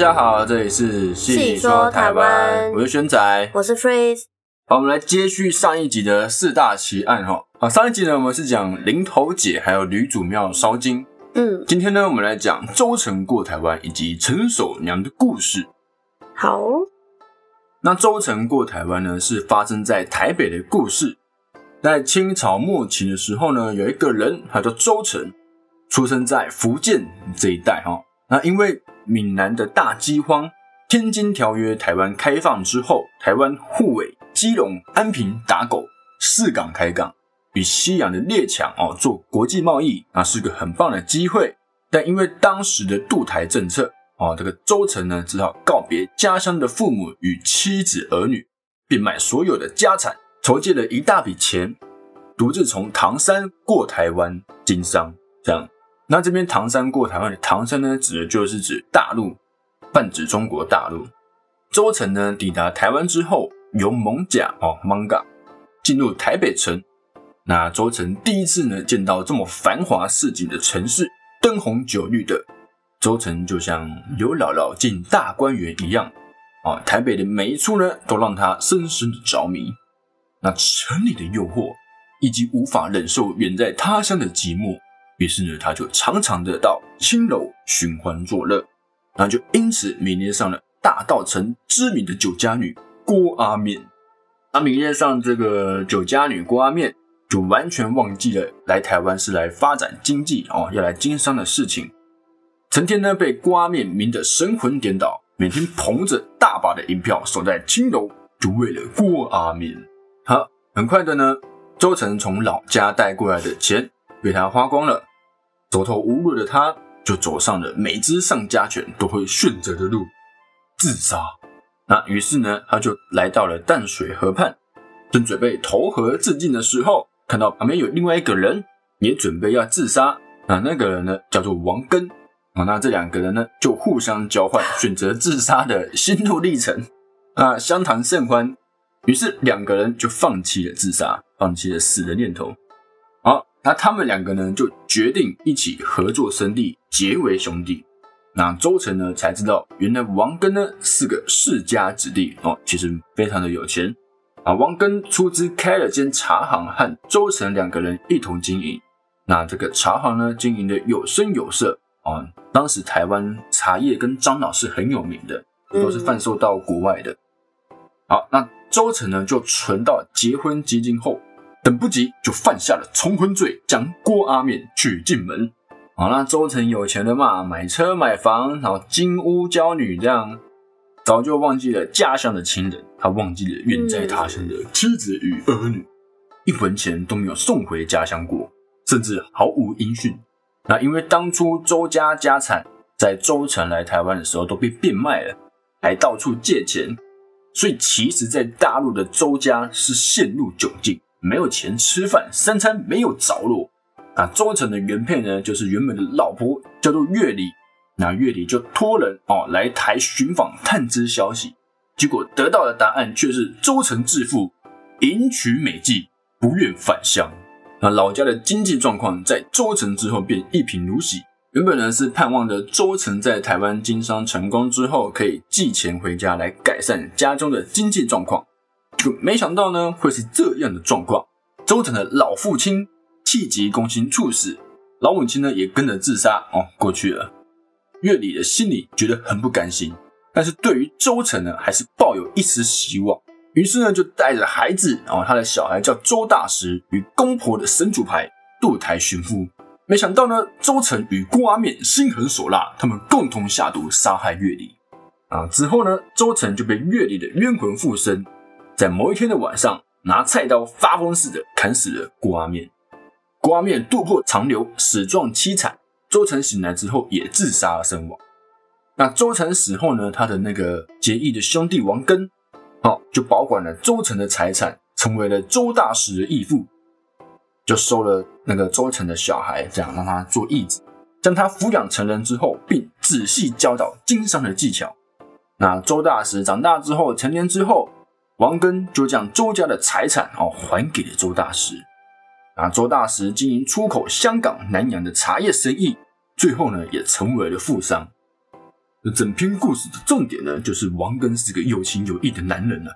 大家好，这里是细说台湾我是轩仔。我是 Freeze，好，我们来接续上一集的四大奇案哈。啊，上一集呢，我们是讲林头姐还有吕祖庙烧金。嗯，今天呢，我们来讲周成过台湾以及陈守娘的故事。好，那周成过台湾呢，是发生在台北的故事。在清朝末期的时候呢，有一个人，他叫周成，出生在福建这一带哈。那因为闽南的大饥荒，《天津条约》台湾开放之后，台湾互委基隆、安平、打狗四港开港，与西洋的列强哦做国际贸易，那是个很棒的机会。但因为当时的渡台政策哦，这个周成呢只好告别家乡的父母与妻子儿女，变卖所有的家产，筹借了一大笔钱，独自从唐山过台湾经商，这样。那这边唐山过台湾的唐山呢，指的就是指大陆，泛指中国大陆。周成呢抵达台湾之后，由蒙甲哦 Manga 进入台北城。那周成第一次呢见到这么繁华市井的城市，灯红酒绿的，周成就像刘姥姥进大观园一样啊。台北的每一处呢，都让他深深的着迷。那城里的诱惑，以及无法忍受远在他乡的寂寞。于是呢，他就常常的到青楼寻欢作乐，那就因此迷恋上了大道城知名的酒家女郭阿面。他迷恋上这个酒家女郭阿面，就完全忘记了来台湾是来发展经济哦，要来经商的事情。成天呢被郭阿面迷得神魂颠倒，每天捧着大把的银票守在青楼，就为了郭阿面。好，很快的呢，周成从老家带过来的钱被他花光了。走投无路的他，就走上了每只上家犬都会选择的路——自杀。那于是呢，他就来到了淡水河畔，正准备投河自尽的时候，看到旁边有另外一个人也准备要自杀。那那个人呢，叫做王根。啊，那这两个人呢，就互相交换选择自杀的心路历程。啊，相谈甚欢，于是两个人就放弃了自杀，放弃了死的念头。好那他们两个呢，就决定一起合作生意，结为兄弟。那周成呢，才知道原来王根呢是个世家子弟哦，其实非常的有钱啊。王根出资开了间茶行，和周成两个人一同经营。那这个茶行呢，经营的有声有色啊。当时台湾茶叶跟樟脑是很有名的，都是贩售到国外的。好，那周成呢，就存到结婚基金后。等不及，就犯下了重婚罪，将郭阿面娶进门。好，那周成有钱了嘛，买车买房，然后金屋娇女，这样早就忘记了家乡的亲人，他忘记了远在他乡的妻子与儿女，一文钱都没有送回家乡过，甚至毫无音讯。那因为当初周家家产在周成来台湾的时候都被变卖了，还到处借钱，所以其实，在大陆的周家是陷入窘境。没有钱吃饭，三餐没有着落。那周成的原配呢，就是原本的老婆，叫做月里。那月里就托人哦来台寻访探知消息，结果得到的答案却是周成致富，迎娶美妓，不愿返乡。那老家的经济状况在周成之后便一贫如洗。原本呢是盼望着周成在台湾经商成功之后，可以寄钱回家来改善家中的经济状况。就没想到呢，会是这样的状况。周成的老父亲气急攻心猝死，老母亲呢也跟着自杀哦，过去了。月里的心里觉得很不甘心，但是对于周成呢，还是抱有一丝希望。于是呢，就带着孩子，然后他的小孩叫周大石，与公婆的神主牌渡台寻夫。没想到呢，周成与郭阿面心狠手辣，他们共同下毒杀害月里。啊，之后呢，周成就被月里的冤魂附身。在某一天的晚上，拿菜刀发疯似的砍死了郭阿面。郭阿面渡破长流，死状凄惨。周成醒来之后也自杀身亡。那周成死后呢？他的那个结义的兄弟王根，好就保管了周成的财产，成为了周大石的义父，就收了那个周成的小孩，这样让他做义子，将他抚养成人之后，并仔细教导经商的技巧。那周大石长大之后，成年之后。王根就将周家的财产哦还给了周大石，啊，周大石经营出口香港、南洋的茶叶生意，最后呢也成为了富商。整篇故事的重点呢，就是王根是个有情有义的男人了。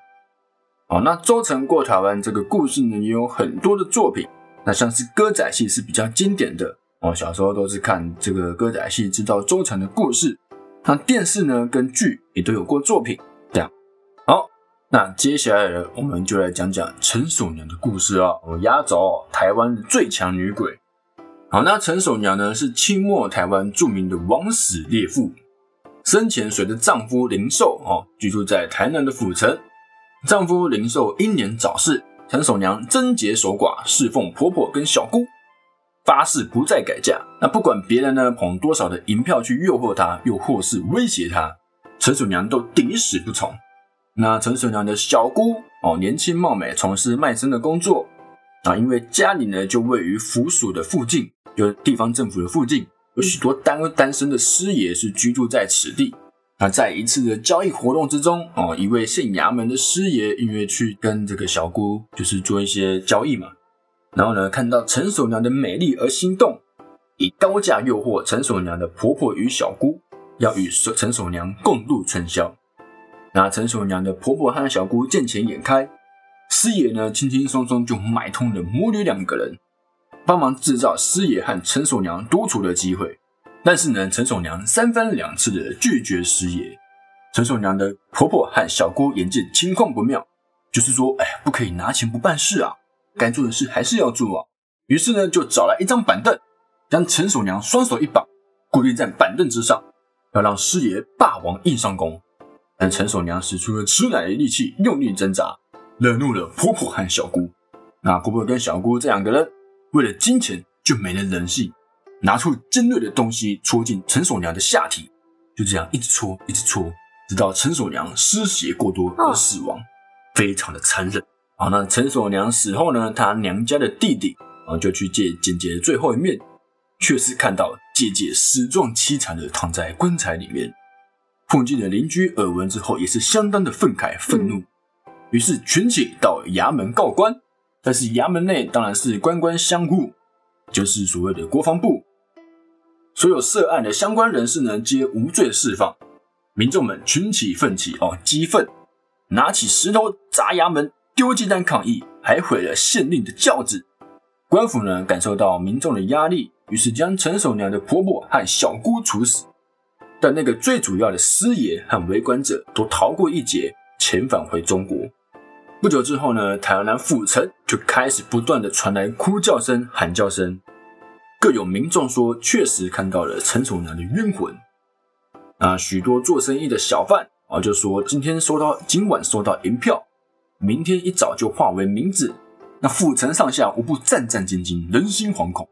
好，那周成过台湾这个故事呢，也有很多的作品。那像是歌仔戏是比较经典的哦，小时候都是看这个歌仔戏，知道周成的故事。那电视呢跟剧也都有过作品。这样，好，那接下来呢，我们就来讲讲陈守娘的故事啊。我压轴，台湾最强女鬼。好，那陈守娘呢是清末台湾著名的王室烈妇，生前随着丈夫林寿哦居住在台南的府城。丈夫林寿英年早逝，陈守娘贞洁守寡，侍奉婆婆跟小姑，发誓不再改嫁。那不管别人呢捧多少的银票去诱惑她，又或是威胁她，陈守娘都抵死不从。那陈守娘的小姑哦，年轻貌美，从事卖身的工作。啊，因为家里呢就位于府署的附近，就地方政府的附近，有许多单单身的师爷是居住在此地。那在一次的交易活动之中，哦，一位县衙门的师爷因为去跟这个小姑就是做一些交易嘛，然后呢看到陈守娘的美丽而心动，以高价诱惑陈守娘的婆婆与小姑，要与陈守娘共度春宵。那陈守娘的婆婆和小姑见钱眼开，师爷呢轻轻松松就买通了母女两个人，帮忙制造师爷和陈守娘独处的机会。但是呢，陈守娘三番两次的拒绝师爷。陈守娘的婆婆和小姑眼见情况不妙，就是说，哎，不可以拿钱不办事啊，该做的事还是要做啊。于是呢，就找来一张板凳，将陈守娘双手一绑，固定在板凳之上，要让师爷霸王硬上弓。但陈守娘使出了吃奶的力气，用力挣扎，惹怒了婆婆和小姑。那婆婆跟小姑这两个人，为了金钱就没了人性。拿出尖锐的东西戳进陈守娘的下体，就这样一直戳，一直戳，直到陈守娘失血过多而死亡，非常的残忍。好，那陈守娘死后呢，她娘家的弟弟啊就去见姐姐的最后一面，却是看到姐姐死状凄惨的躺在棺材里面。附近的邻居耳闻之后，也是相当的愤慨愤怒，于是群起到衙门告官。但是衙门内当然是官官相护，就是所谓的国防部。所有涉案的相关人士呢，皆无罪释放。民众们群起奋起，哦，激愤，拿起石头砸衙门，丢鸡蛋抗议，还毁了县令的轿子。官府呢，感受到民众的压力，于是将陈守娘的婆婆和小姑处死。但那个最主要的师爷和围观者都逃过一劫，遣返回中国。不久之后呢，台南府城就开始不断的传来哭叫声、喊叫声。各有民众说，确实看到了陈守南的冤魂。啊，许多做生意的小贩啊，就说今天收到，今晚收到银票，明天一早就化为冥纸。那府城上下无不战战兢兢，人心惶恐。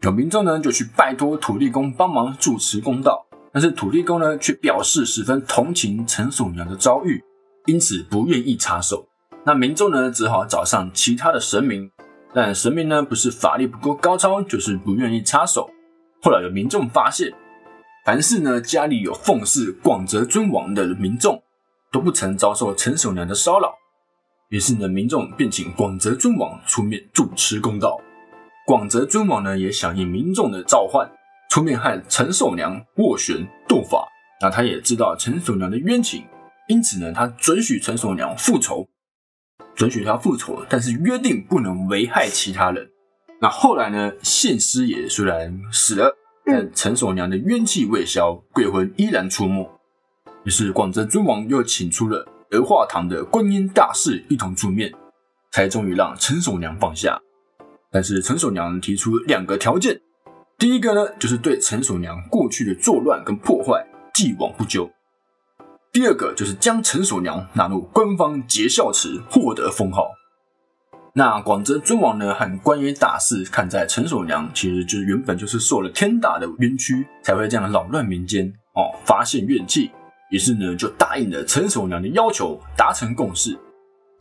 有民众呢，就去拜托土地公帮忙主持公道，但是土地公呢，却表示十分同情陈守娘的遭遇，因此不愿意插手。那民众呢，只好找上其他的神明。但神明呢，不是法力不够高超，就是不愿意插手。后来有民众发现，凡是呢家里有奉祀广泽尊王的民众，都不曾遭受陈守娘的骚扰。于是呢，民众便请广泽尊王出面主持公道。广泽尊王呢，也响应民众的召唤，出面和陈守娘斡旋斗法。那他也知道陈守娘的冤情，因此呢，他准许陈守娘复仇。准许他复仇，但是约定不能危害其他人。那后来呢？县师爷虽然死了，但陈守娘的冤气未消，鬼魂依然出没。于是广泽尊王又请出了德化堂的观音大士一同出面，才终于让陈守娘放下。但是陈守娘提出两个条件，第一个呢，就是对陈守娘过去的作乱跟破坏既往不咎。第二个就是将陈守娘纳入官方节孝祠，获得封号。那广泽尊王呢和观音大士看在陈守娘其实就是原本就是受了天大的冤屈，才会这样扰乱民间哦，发泄怨气，于是呢就答应了陈守娘的要求，达成共识。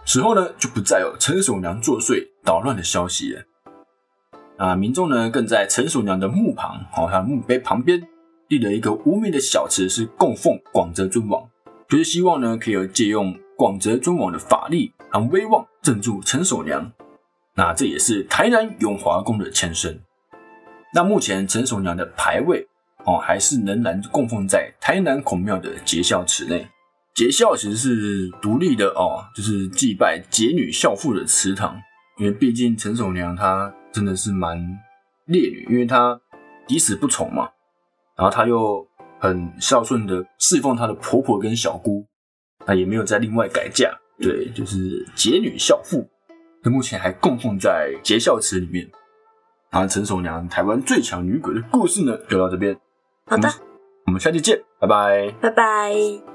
此后呢就不再有陈守娘作祟捣乱的消息了。啊，民众呢更在陈守娘的墓旁，哦，他墓碑旁边立了一个无名的小祠，是供奉广泽尊王。就是希望呢，可以借用广泽尊王的法力和威望镇住陈守娘。那这也是台南永华宫的前身。那目前陈守娘的牌位哦，还是仍然供奉在台南孔庙的节孝祠内。节孝其实是独立的哦，就是祭拜节女孝妇的祠堂。因为毕竟陈守娘她真的是蛮烈女，因为她抵死不从嘛，然后她又很孝顺的侍奉她的婆婆跟小姑，那也没有再另外改嫁。对，就是节女孝妇，那目前还供奉在节孝祠里面。然后陈守娘台湾最强女鬼的故事呢，就到这边。好的，我们下期见，拜拜，拜拜。